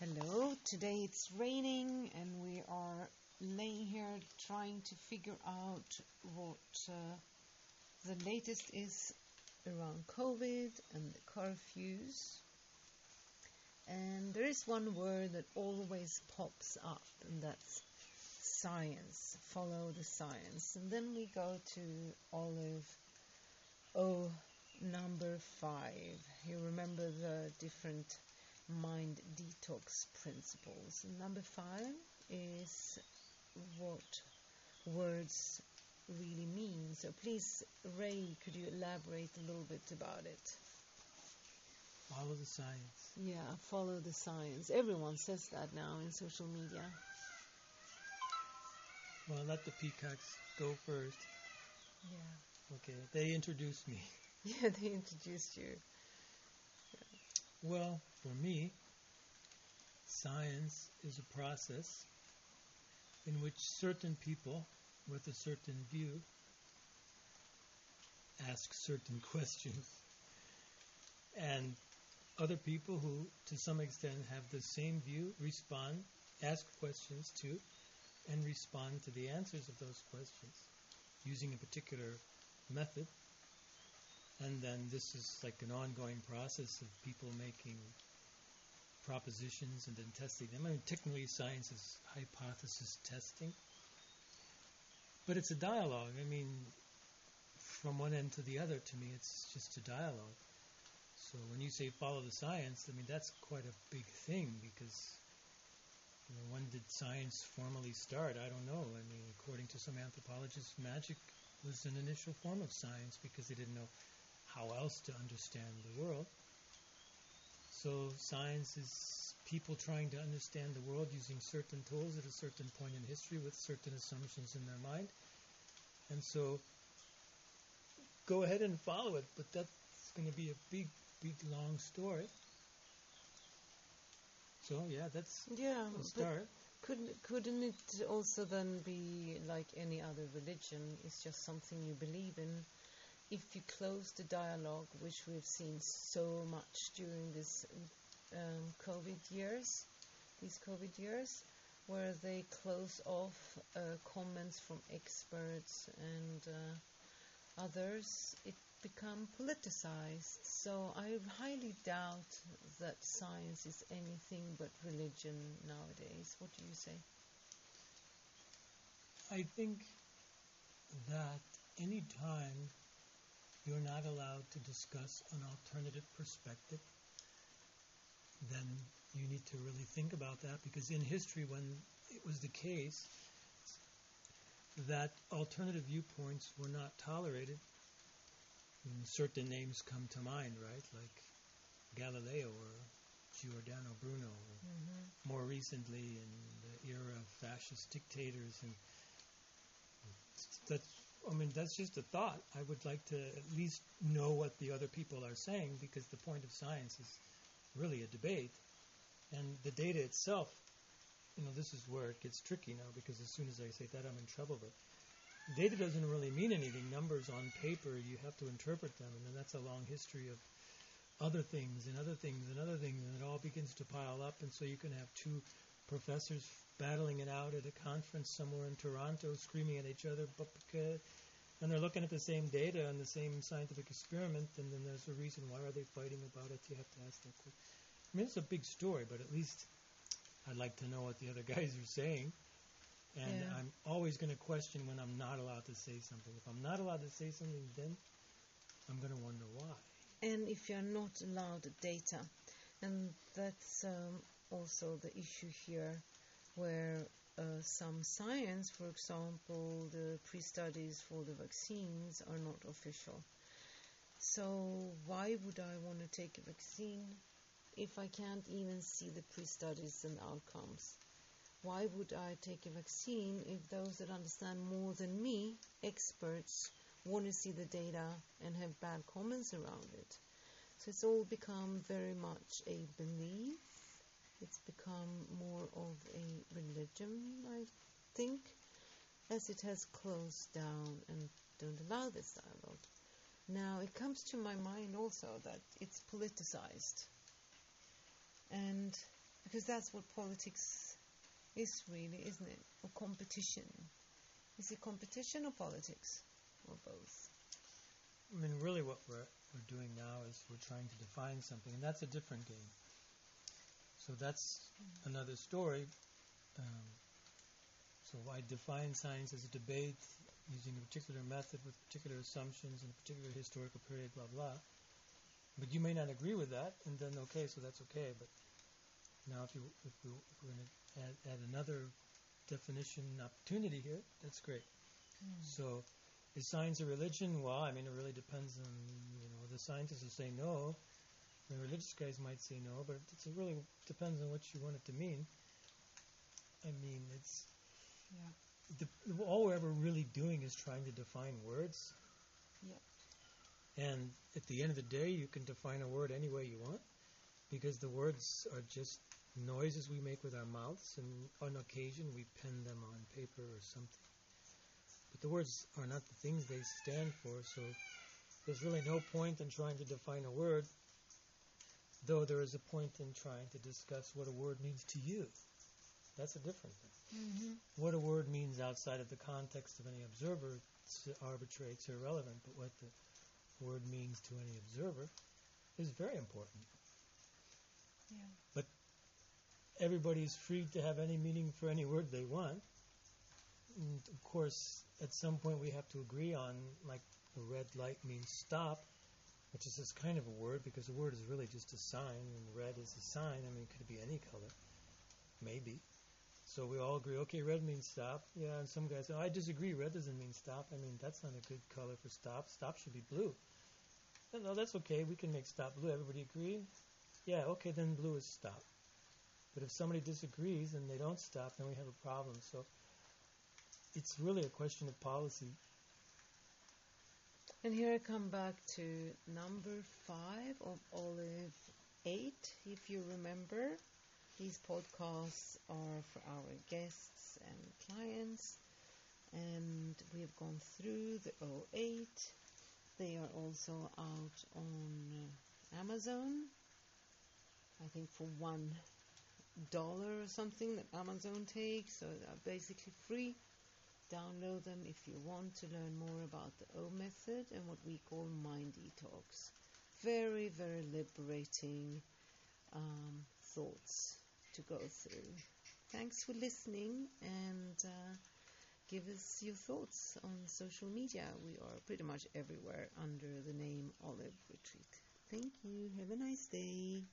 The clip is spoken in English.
Hello, today it's raining and we are laying here trying to figure out what uh, the latest is around COVID and the curfews. And there is one word that always pops up, and that's science. Follow the science. And then we go to Olive O number five. You remember the different mind detox principles. Number five is what words really mean. So please, Ray, could you elaborate a little bit about it? Follow the science. Yeah, follow the science. Everyone says that now in social media. Well, let the peacocks go first. Yeah. Okay, they introduced me. Yeah, they introduced you. Well, for me, science is a process in which certain people with a certain view ask certain questions. And other people who, to some extent, have the same view respond, ask questions too, and respond to the answers of those questions using a particular method. And then this is like an ongoing process of people making propositions and then testing them. I mean, technically, science is hypothesis testing, but it's a dialogue. I mean, from one end to the other, to me, it's just a dialogue. So when you say follow the science, I mean, that's quite a big thing because you know, when did science formally start? I don't know. I mean, according to some anthropologists, magic was an initial form of science because they didn't know how else to understand the world. So science is people trying to understand the world using certain tools at a certain point in history with certain assumptions in their mind. And so go ahead and follow it, but that's going to be a big, big, long story. So yeah, that's Yeah, a start. couldn't couldn't it also then be like any other religion? It's just something you believe in. If you close the dialogue, which we've seen so much during this um, COVID years, these COVID years, where they close off uh, comments from experts and uh, others, it become politicized. So I highly doubt that science is anything but religion nowadays. What do you say? I think that any time you're not allowed to discuss an alternative perspective, then you need to really think about that. Because in history, when it was the case that alternative viewpoints were not tolerated, certain names come to mind, right? Like Galileo or Giordano Bruno, or more recently in the era of fascist dictators and that's I mean that's just a thought. I would like to at least know what the other people are saying because the point of science is really a debate. And the data itself, you know, this is where it gets tricky now because as soon as I say that I'm in trouble but data doesn't really mean anything. Numbers on paper, you have to interpret them and then that's a long history of other things and other things and other things and it all begins to pile up and so you can have two professors battling it out at a conference somewhere in Toronto, screaming at each other, but because, and they're looking at the same data and the same scientific experiment, and then there's a reason why are they fighting about it. You have to ask that question. I mean, it's a big story, but at least I'd like to know what the other guys are saying. And Yeah. I'm always going to question when I'm not allowed to say something. If I'm not allowed to say something, then I'm going to wonder why. and if you're not allowed data. And that's um, also the issue here, where uh, some science, for example, the pre studies for the vaccines, are not official. So, why would I want to take a vaccine if I can't even see the pre studies and outcomes? Why would I take a vaccine if those that understand more than me, experts, want to see the data and have bad comments around it? So it's all become very much a belief. It's become more of a religion, I think, as it has closed down and don't allow this dialogue. Now, it comes to my mind also that it's politicized. And Because that's what politics is really, isn't it? Or competition. Is it competition or politics? Or both? I mean, really, what we're we're doing now is we're trying to define something, and that's a different game. So that's another story. Um, so I define science as a debate using a particular method with particular assumptions in a particular historical period, blah blah. But you may not agree with that, and then okay, so that's okay. But now, if you if, we, if we're going to add, add another definition opportunity here, that's great. So, is science a religion? Well, I mean, it really depends on you know the scientists will say no. The religious guys might say no, but it's, it really depends on what you want it to mean. I mean, it's Yeah. the, all we're ever really doing is trying to define words. Yep. And at the end of the day, you can define a word any way you want, because the words are just noises we make with our mouths, and on occasion we pen them on paper or something. But the words are not the things they stand for, so there's really no point in trying to define a word, though there is a point in trying to discuss what a word means to you. That's a different thing. Mm-hmm. What a word means outside of the context of any observer it's arbitrary, it's irrelevant, but what the word means to any observer is very important. Yeah. Everybody's free to have any meaning for any word they want. And of course, at some point we have to agree on, like, the red light means stop, which is this kind of a word because a word is really just a sign, and red is a sign. I mean, it could be any color. Maybe. So we all agree, okay, red means stop. Yeah, and some guys say, oh, I disagree, red doesn't mean stop. I mean, that's not a good color for stop. Stop should be blue. No, no, that's okay. We can make stop blue. Everybody agree? Yeah, okay, then blue is stop. But if somebody disagrees and they don't stop, then we have a problem. So it's really a question of policy. And here I come back to number five of Olive 8, if you remember. These podcasts are for our guests and clients, and we have gone through the O8. They are also out on uh, Amazon, I think for one dollar or something that Amazon takes, so they're basically free. Download them if you want to learn more about the O method and what we call mind detox. Very, very liberating um, thoughts to go through. Thanks for listening and uh, give us your thoughts on social media. We are pretty much everywhere under the name Olive Retreat. Thank you. Have a nice day.